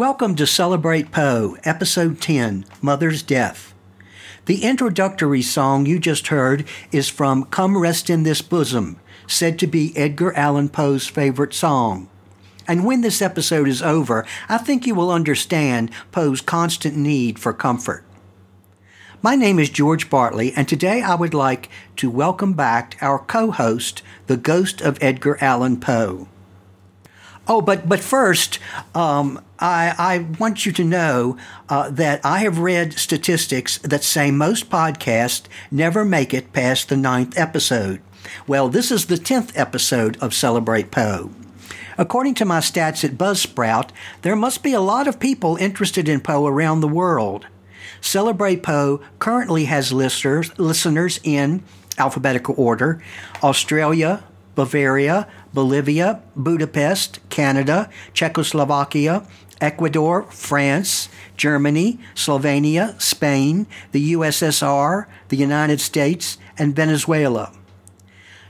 Welcome to Celebrate Poe, Episode 10 Mother's Death. The introductory song you just heard is from Come Rest in This Bosom, said to be Edgar Allan Poe's favorite song. And when this episode is over, I think you will understand Poe's constant need for comfort. My name is George Bartley, and today I would like to welcome back our co host, the ghost of Edgar Allan Poe. Oh, but but first, um, I, I want you to know uh, that I have read statistics that say most podcasts never make it past the ninth episode. Well, this is the tenth episode of Celebrate Poe. According to my stats at Buzzsprout, there must be a lot of people interested in Poe around the world. Celebrate Poe currently has listeners, listeners in alphabetical order Australia, Bavaria, Bolivia, Budapest, Canada, Czechoslovakia, Ecuador, France, Germany, Slovenia, Spain, the USSR, the United States, and Venezuela.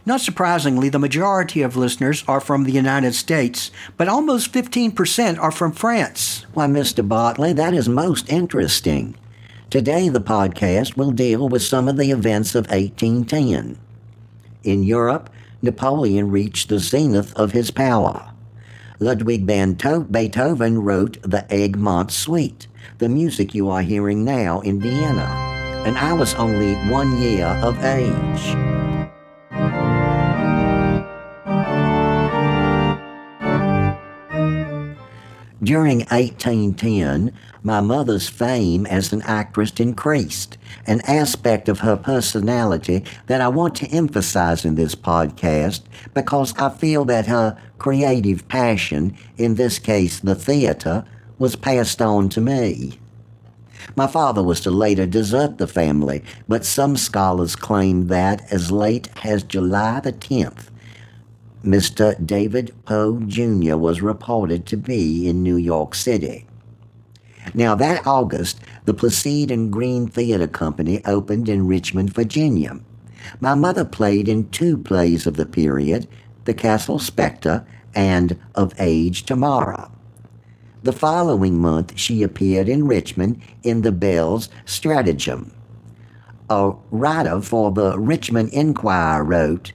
Not surprisingly, the majority of listeners are from the United States, but almost 15% are from France. Why, Mr. Bartley, that is most interesting. Today, the podcast will deal with some of the events of 1810. In Europe, Napoleon reached the zenith of his power. Ludwig van Beethoven wrote the Egmont Suite, the music you are hearing now in Vienna, and I was only one year of age. During 1810, my mother's fame as an actress increased, an aspect of her personality that I want to emphasize in this podcast because I feel that her creative passion, in this case the theater, was passed on to me. My father was to later desert the family, but some scholars claim that as late as July the 10th, Mr. David Poe Jr. was reported to be in New York City. Now, that August, the Placide and Green Theater Company opened in Richmond, Virginia. My mother played in two plays of the period, The Castle Spectre and Of Age Tomorrow. The following month, she appeared in Richmond in The Belle's Stratagem. A writer for the Richmond Enquirer wrote,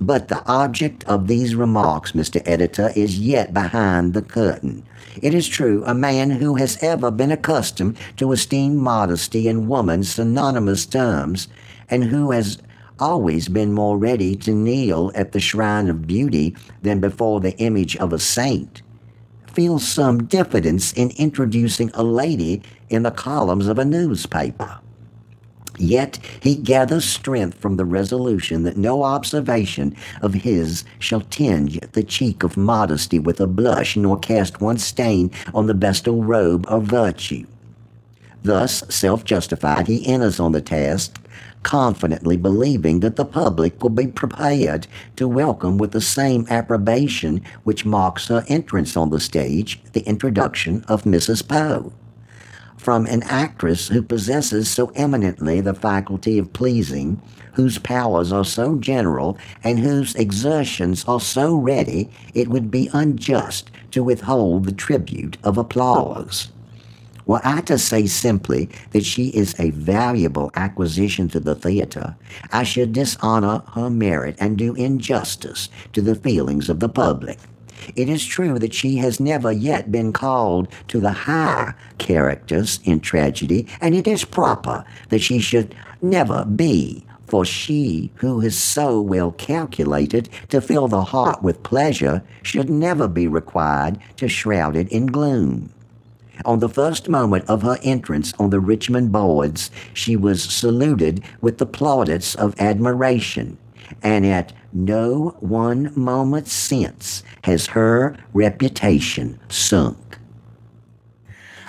but the object of these remarks, Mr. Editor, is yet behind the curtain. It is true, a man who has ever been accustomed to esteem modesty in woman synonymous terms, and who has always been more ready to kneel at the shrine of beauty than before the image of a saint, feels some diffidence in introducing a lady in the columns of a newspaper. Yet he gathers strength from the resolution that no observation of his shall tinge the cheek of modesty with a blush, nor cast one stain on the vestal robe of virtue. Thus, self justified, he enters on the task, confidently believing that the public will be prepared to welcome with the same approbation which marks her entrance on the stage the introduction of Mrs. Poe from an actress who possesses so eminently the faculty of pleasing, whose powers are so general, and whose exertions are so ready, it would be unjust to withhold the tribute of applause. Were I to say simply that she is a valuable acquisition to the theater, I should dishonor her merit and do injustice to the feelings of the public. It is true that she has never yet been called to the high characters in tragedy, and it is proper that she should never be. For she who is so well calculated to fill the heart with pleasure should never be required to shroud it in gloom. On the first moment of her entrance on the Richmond boards, she was saluted with the plaudits of admiration, and at no one moment since has her reputation sunk.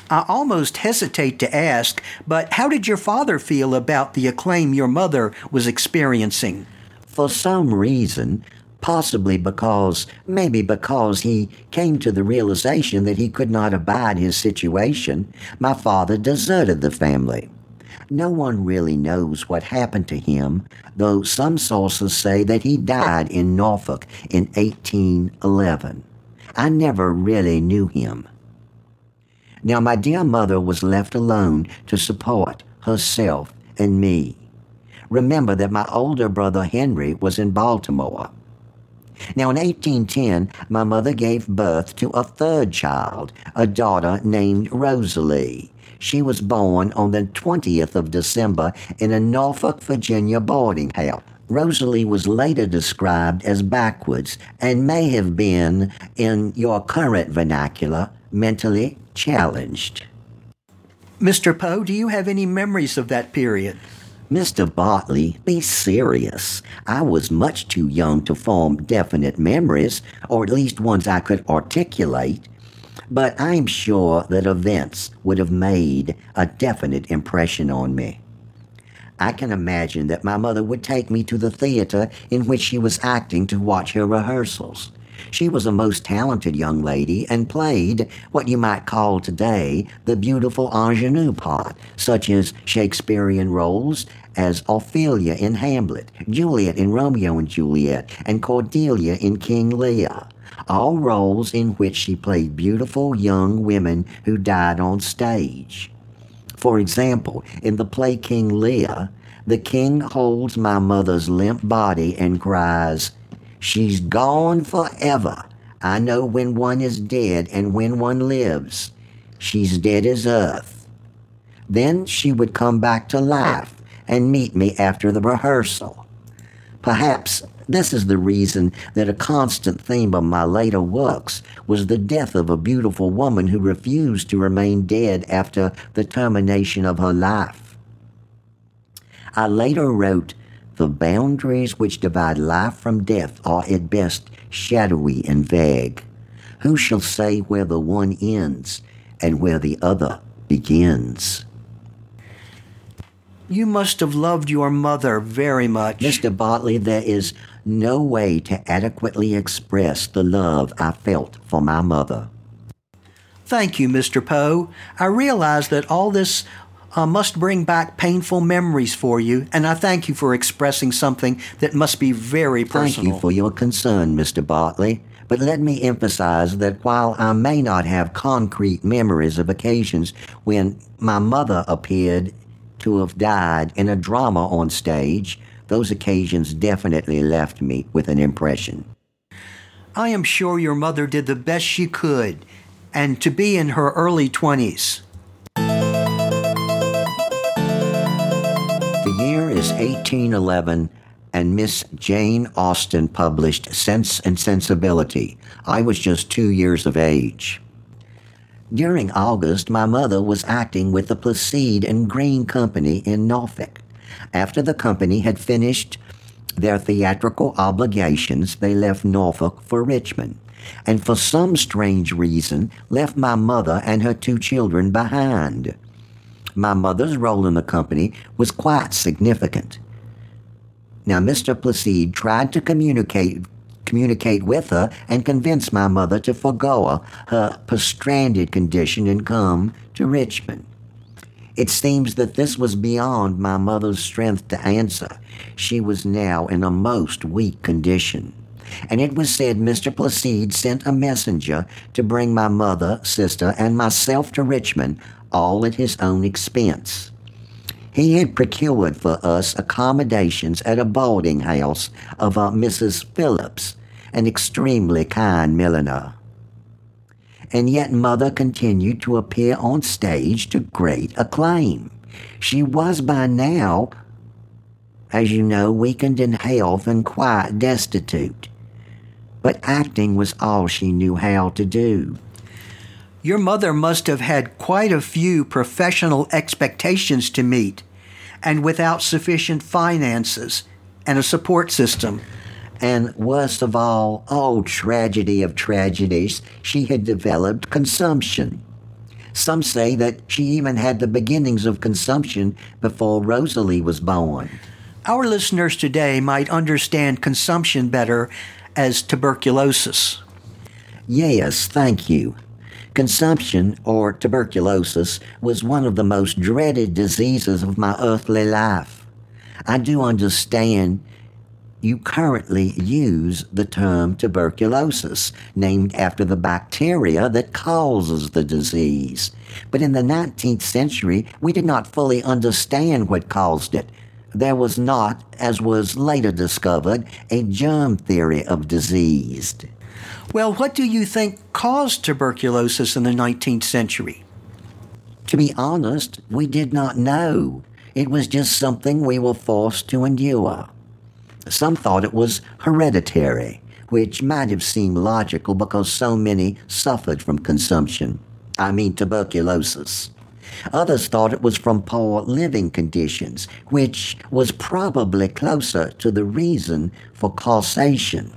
I almost hesitate to ask, but how did your father feel about the acclaim your mother was experiencing? For some reason, possibly because, maybe because he came to the realization that he could not abide his situation, my father deserted the family. No one really knows what happened to him, though some sources say that he died in Norfolk in 1811. I never really knew him. Now, my dear mother was left alone to support herself and me. Remember that my older brother Henry was in Baltimore. Now, in 1810, my mother gave birth to a third child, a daughter named Rosalie. She was born on the 20th of December in a Norfolk, Virginia boarding house. Rosalie was later described as backwards and may have been, in your current vernacular, mentally challenged. Mr. Poe, do you have any memories of that period? Mr. Bartley, be serious. I was much too young to form definite memories, or at least ones I could articulate. But I'm sure that events would have made a definite impression on me. I can imagine that my mother would take me to the theater in which she was acting to watch her rehearsals. She was a most talented young lady and played what you might call today the beautiful ingenue part, such as Shakespearean roles as Ophelia in Hamlet, Juliet in Romeo and Juliet, and Cordelia in King Lear. All roles in which she played beautiful young women who died on stage. For example, in the play King Lear, the king holds my mother's limp body and cries, She's gone forever. I know when one is dead and when one lives. She's dead as earth. Then she would come back to life and meet me after the rehearsal. Perhaps this is the reason that a constant theme of my later works was the death of a beautiful woman who refused to remain dead after the termination of her life. I later wrote the boundaries which divide life from death are at best shadowy and vague. Who shall say where the one ends and where the other begins? You must have loved your mother very much. Mr. Bartley, there is no way to adequately express the love I felt for my mother. Thank you, Mr. Poe. I realize that all this uh, must bring back painful memories for you, and I thank you for expressing something that must be very personal. Thank you for your concern, Mr. Bartley. But let me emphasize that while I may not have concrete memories of occasions when my mother appeared to have died in a drama on stage, those occasions definitely left me with an impression. I am sure your mother did the best she could, and to be in her early 20s. The year is 1811, and Miss Jane Austen published Sense and Sensibility. I was just two years of age. During August, my mother was acting with the Placide and Green Company in Norfolk. After the company had finished their theatrical obligations, they left Norfolk for Richmond, and for some strange reason left my mother and her two children behind my mother's role in the company was quite significant. Now, Mr. Placide tried to communicate communicate with her and convince my mother to forego her stranded condition and come to Richmond. It seems that this was beyond my mother's strength to answer. She was now in a most weak condition. And it was said Mr. Placide sent a messenger to bring my mother, sister, and myself to Richmond all at his own expense. He had procured for us accommodations at a boarding house of uh, a Mrs. Phillips, an extremely kind milliner. And yet Mother continued to appear on stage to great acclaim. She was by now, as you know, weakened in health and quite destitute. But acting was all she knew how to do. Your mother must have had quite a few professional expectations to meet, and without sufficient finances and a support system. And worst of all, oh, tragedy of tragedies, she had developed consumption. Some say that she even had the beginnings of consumption before Rosalie was born. Our listeners today might understand consumption better as tuberculosis. Yes, thank you. Consumption, or tuberculosis, was one of the most dreaded diseases of my earthly life. I do understand you currently use the term tuberculosis, named after the bacteria that causes the disease. But in the 19th century, we did not fully understand what caused it. There was not, as was later discovered, a germ theory of disease. Well, what do you think caused tuberculosis in the 19th century? To be honest, we did not know. It was just something we were forced to endure. Some thought it was hereditary, which might have seemed logical because so many suffered from consumption. I mean tuberculosis. Others thought it was from poor living conditions, which was probably closer to the reason for causation.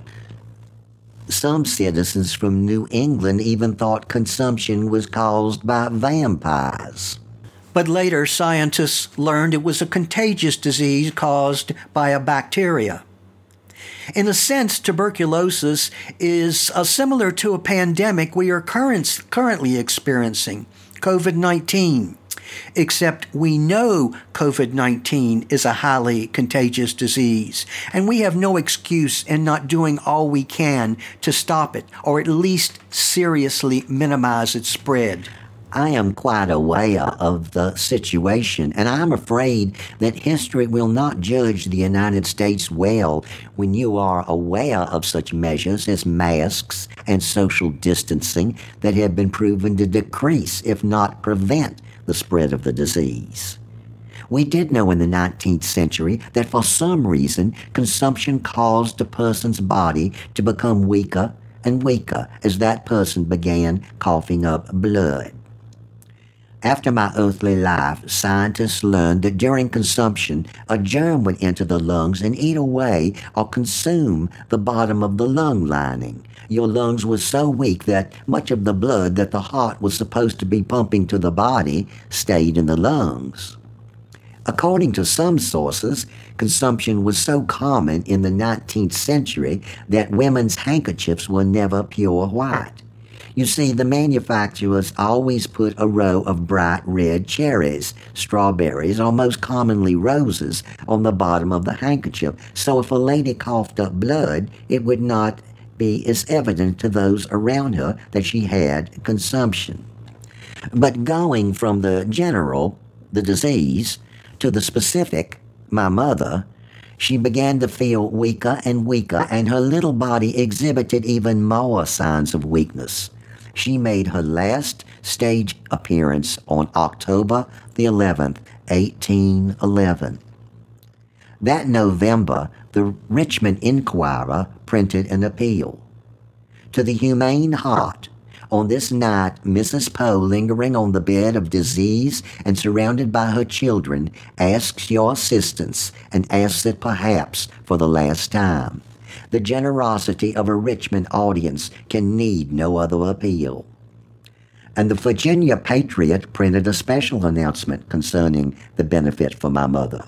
Some citizens from New England even thought consumption was caused by vampires. But later, scientists learned it was a contagious disease caused by a bacteria. In a sense, tuberculosis is uh, similar to a pandemic we are current, currently experiencing, COVID 19. Except we know COVID 19 is a highly contagious disease, and we have no excuse in not doing all we can to stop it, or at least seriously minimize its spread. I am quite aware of the situation, and I'm afraid that history will not judge the United States well when you are aware of such measures as masks and social distancing that have been proven to decrease, if not prevent, the spread of the disease. We did know in the 19th century that for some reason consumption caused a person's body to become weaker and weaker as that person began coughing up blood. After my earthly life, scientists learned that during consumption, a germ would enter the lungs and eat away or consume the bottom of the lung lining. Your lungs were so weak that much of the blood that the heart was supposed to be pumping to the body stayed in the lungs. According to some sources, consumption was so common in the 19th century that women's handkerchiefs were never pure white. You see, the manufacturers always put a row of bright red cherries, strawberries, or most commonly roses, on the bottom of the handkerchief, so if a lady coughed up blood, it would not be as evident to those around her that she had consumption. But going from the general, the disease, to the specific, my mother, she began to feel weaker and weaker, and her little body exhibited even more signs of weakness she made her last stage appearance on October the 11th, 1811. That November, the Richmond Enquirer printed an appeal. To the humane heart, on this night, Mrs. Poe, lingering on the bed of disease and surrounded by her children, asks your assistance and asks it perhaps for the last time. The generosity of a Richmond audience can need no other appeal. And the Virginia Patriot printed a special announcement concerning the benefit for my mother.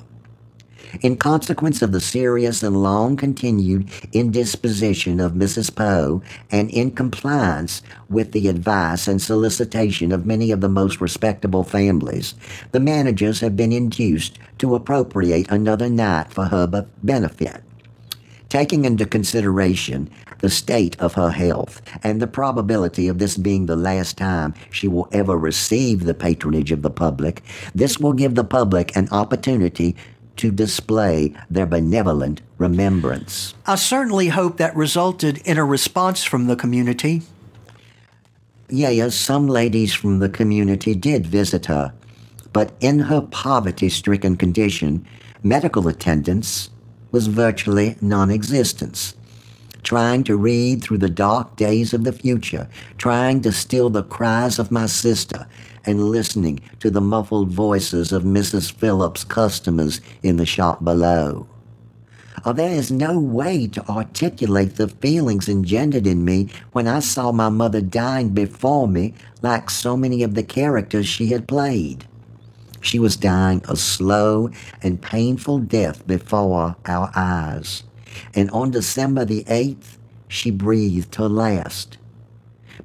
In consequence of the serious and long continued indisposition of Mrs. Poe, and in compliance with the advice and solicitation of many of the most respectable families, the managers have been induced to appropriate another night for her benefit taking into consideration the state of her health and the probability of this being the last time she will ever receive the patronage of the public, this will give the public an opportunity to display their benevolent remembrance. I certainly hope that resulted in a response from the community. Yeah, yes, some ladies from the community did visit her, but in her poverty stricken condition, medical attendants was virtually non existence. Trying to read through the dark days of the future, trying to still the cries of my sister, and listening to the muffled voices of Mrs. Phillips' customers in the shop below. Oh, there is no way to articulate the feelings engendered in me when I saw my mother dying before me like so many of the characters she had played. She was dying a slow and painful death before our eyes. And on December the 8th, she breathed her last.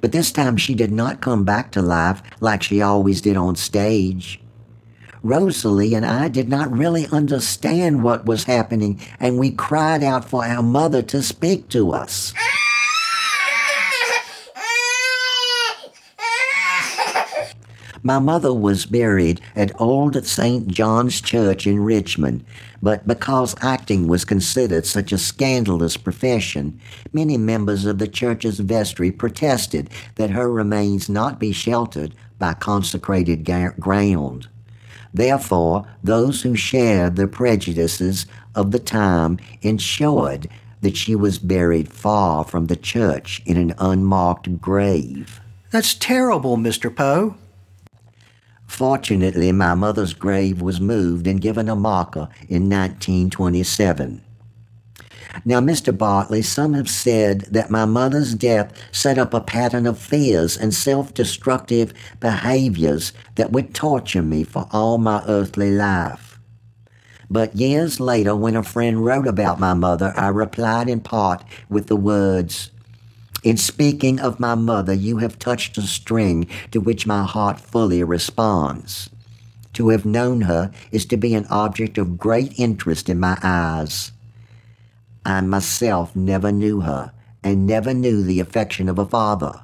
But this time she did not come back to life like she always did on stage. Rosalie and I did not really understand what was happening, and we cried out for our mother to speak to us. My mother was buried at Old St. John's Church in Richmond, but because acting was considered such a scandalous profession, many members of the church's vestry protested that her remains not be sheltered by consecrated ga- ground. Therefore, those who shared the prejudices of the time ensured that she was buried far from the church in an unmarked grave. That's terrible, Mr. Poe. Fortunately, my mother's grave was moved and given a marker in 1927. Now, Mr. Bartley, some have said that my mother's death set up a pattern of fears and self destructive behaviors that would torture me for all my earthly life. But years later, when a friend wrote about my mother, I replied in part with the words, in speaking of my mother, you have touched a string to which my heart fully responds. To have known her is to be an object of great interest in my eyes. I myself never knew her and never knew the affection of a father.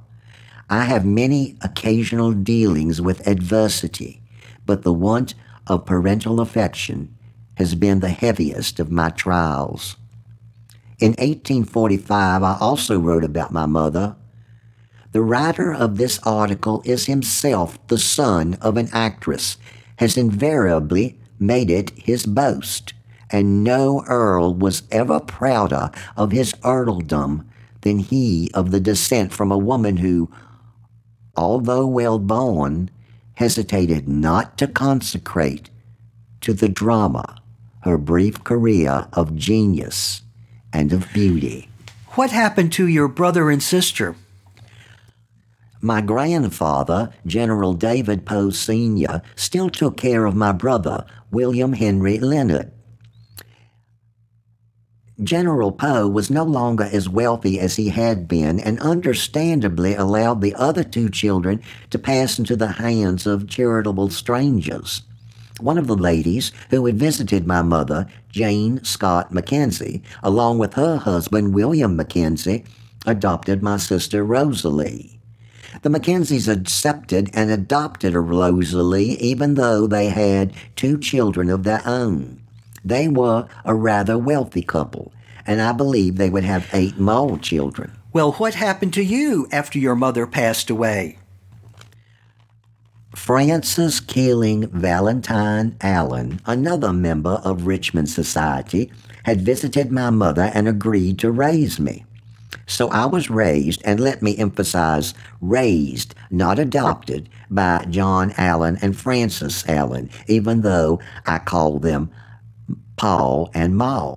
I have many occasional dealings with adversity, but the want of parental affection has been the heaviest of my trials. In 1845, I also wrote about my mother. The writer of this article is himself the son of an actress, has invariably made it his boast, and no earl was ever prouder of his earldom than he of the descent from a woman who, although well born, hesitated not to consecrate to the drama her brief career of genius and of beauty. What happened to your brother and sister? My grandfather, General David Poe Sr., still took care of my brother, William Henry Leonard. General Poe was no longer as wealthy as he had been and understandably allowed the other two children to pass into the hands of charitable strangers. One of the ladies who had visited my mother, Jane Scott Mackenzie, along with her husband, William Mackenzie, adopted my sister Rosalie. The Mackenzies accepted and adopted Rosalie even though they had two children of their own. They were a rather wealthy couple, and I believe they would have eight more children. Well, what happened to you after your mother passed away? Frances Keeling Valentine Allan, another member of Richmond Society, had visited my mother and agreed to raise me. So I was raised, and let me emphasize raised, not adopted, by John Allan and Frances Allan, even though I called them Paul and Ma.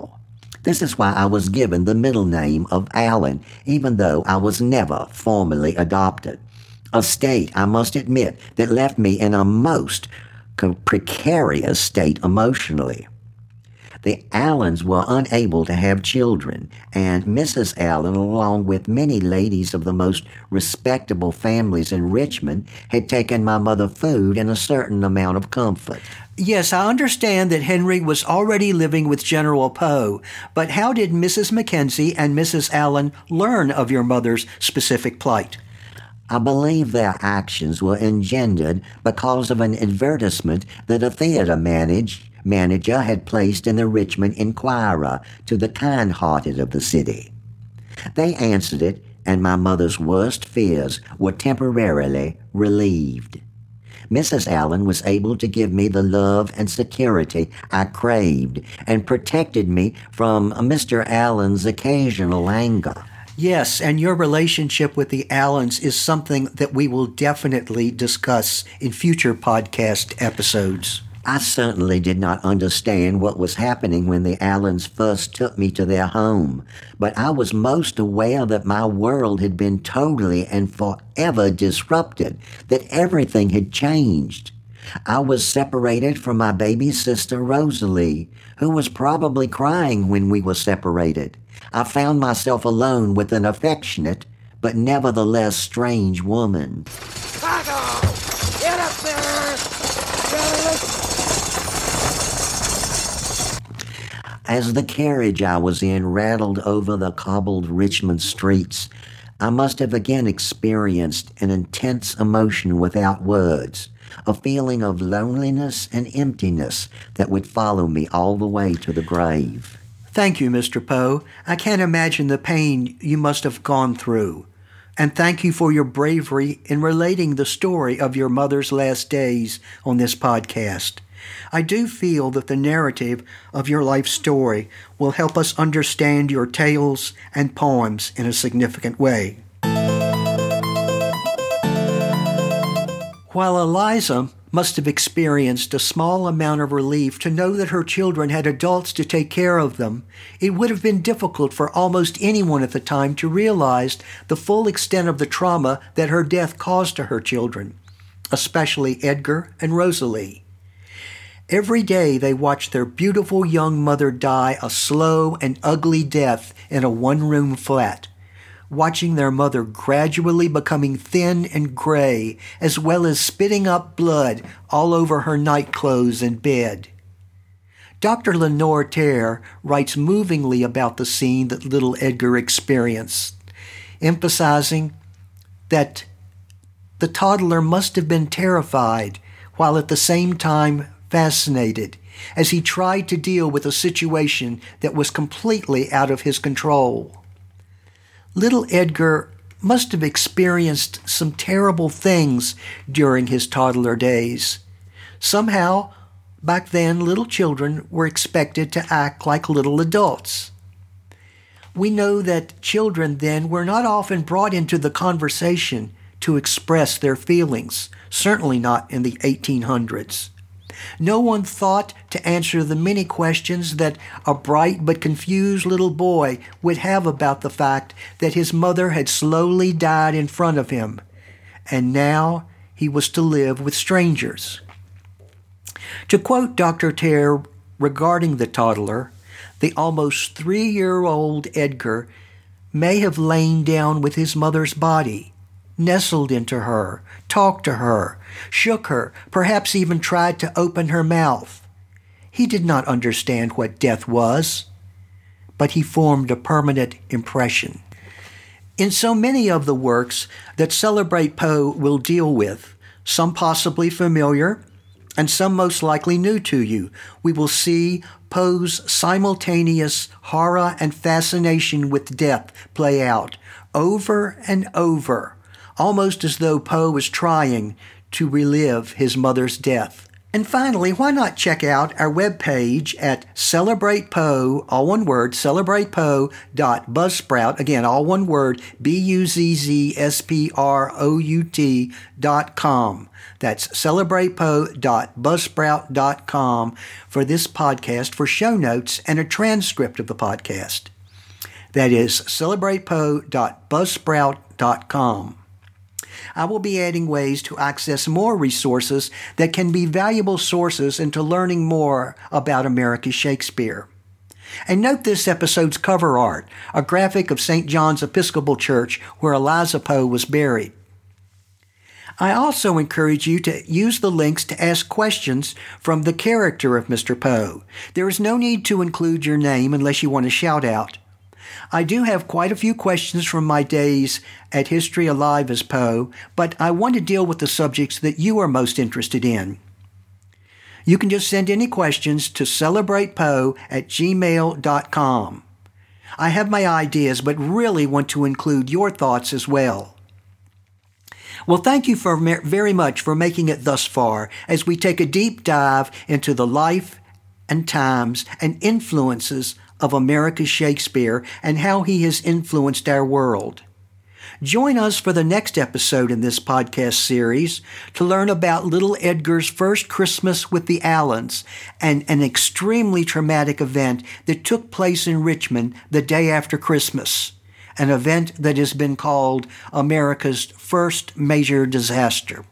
This is why I was given the middle name of Allan, even though I was never formally adopted a state, I must admit, that left me in a most precarious state emotionally. The Allans were unable to have children, and Mrs. Allan, along with many ladies of the most respectable families in Richmond, had taken my mother food and a certain amount of comfort. Yes, I understand that Henry was already living with General Poe, but how did Mrs. Mackenzie and Mrs. Allan learn of your mother's specific plight? I believe their actions were engendered because of an advertisement that a theater manage, manager had placed in the Richmond Enquirer to the kind hearted of the city. They answered it, and my mother's worst fears were temporarily relieved. Mrs. Allan was able to give me the love and security I craved and protected me from Mr. Allan's occasional anger. Yes, and your relationship with the Allans is something that we will definitely discuss in future podcast episodes. I certainly did not understand what was happening when the Allans first took me to their home, but I was most aware that my world had been totally and forever disrupted, that everything had changed. I was separated from my baby sister Rosalie, who was probably crying when we were separated. I found myself alone with an affectionate, but nevertheless strange woman. Paco! Get up there! As the carriage I was in rattled over the cobbled Richmond streets, I must have again experienced an intense emotion without words a feeling of loneliness and emptiness that would follow me all the way to the grave. Thank you, Mr. Poe. I can't imagine the pain you must have gone through. And thank you for your bravery in relating the story of your mother's last days on this podcast. I do feel that the narrative of your life story will help us understand your tales and poems in a significant way. While Eliza must have experienced a small amount of relief to know that her children had adults to take care of them, it would have been difficult for almost anyone at the time to realize the full extent of the trauma that her death caused to her children, especially Edgar and Rosalie. Every day they watched their beautiful young mother die a slow and ugly death in a one room flat watching their mother gradually becoming thin and gray, as well as spitting up blood all over her nightclothes and bed. Dr. Lenore Terr writes movingly about the scene that little Edgar experienced, emphasizing that the toddler must have been terrified while at the same time fascinated as he tried to deal with a situation that was completely out of his control. Little Edgar must have experienced some terrible things during his toddler days. Somehow, back then, little children were expected to act like little adults. We know that children then were not often brought into the conversation to express their feelings, certainly not in the 1800s. No one thought to answer the many questions that a bright but confused little boy would have about the fact that his mother had slowly died in front of him, and now he was to live with strangers. To quote Dr. Terr regarding the toddler, the almost three year old Edgar may have lain down with his mother's body nestled into her, talked to her, shook her, perhaps even tried to open her mouth. He did not understand what death was, but he formed a permanent impression. In so many of the works that Celebrate Poe will deal with, some possibly familiar and some most likely new to you, we will see Poe's simultaneous horror and fascination with death play out over and over almost as though Poe was trying to relive his mother's death. And finally, why not check out our webpage at Celebrate Poe, all one word, celebratepoe.buzzsprout, again, all one word, B-U-Z-Z-S-P-R-O-U-T dot com. That's celebratepoe.buzzsprout.com for this podcast for show notes and a transcript of the podcast. That is celebratepoe.buzzsprout.com. I will be adding ways to access more resources that can be valuable sources into learning more about America's Shakespeare. And note this episode's cover art, a graphic of St. John's Episcopal Church where Eliza Poe was buried. I also encourage you to use the links to ask questions from the character of Mr. Poe. There is no need to include your name unless you want to shout out. I do have quite a few questions from my days at History Alive as Poe, but I want to deal with the subjects that you are most interested in. You can just send any questions to celebratepoe at gmail.com. I have my ideas, but really want to include your thoughts as well. Well, thank you for very much for making it thus far as we take a deep dive into the life and times and influences of America's Shakespeare and how he has influenced our world. Join us for the next episode in this podcast series to learn about little Edgar's first Christmas with the Allans and an extremely traumatic event that took place in Richmond the day after Christmas, an event that has been called America's first major disaster.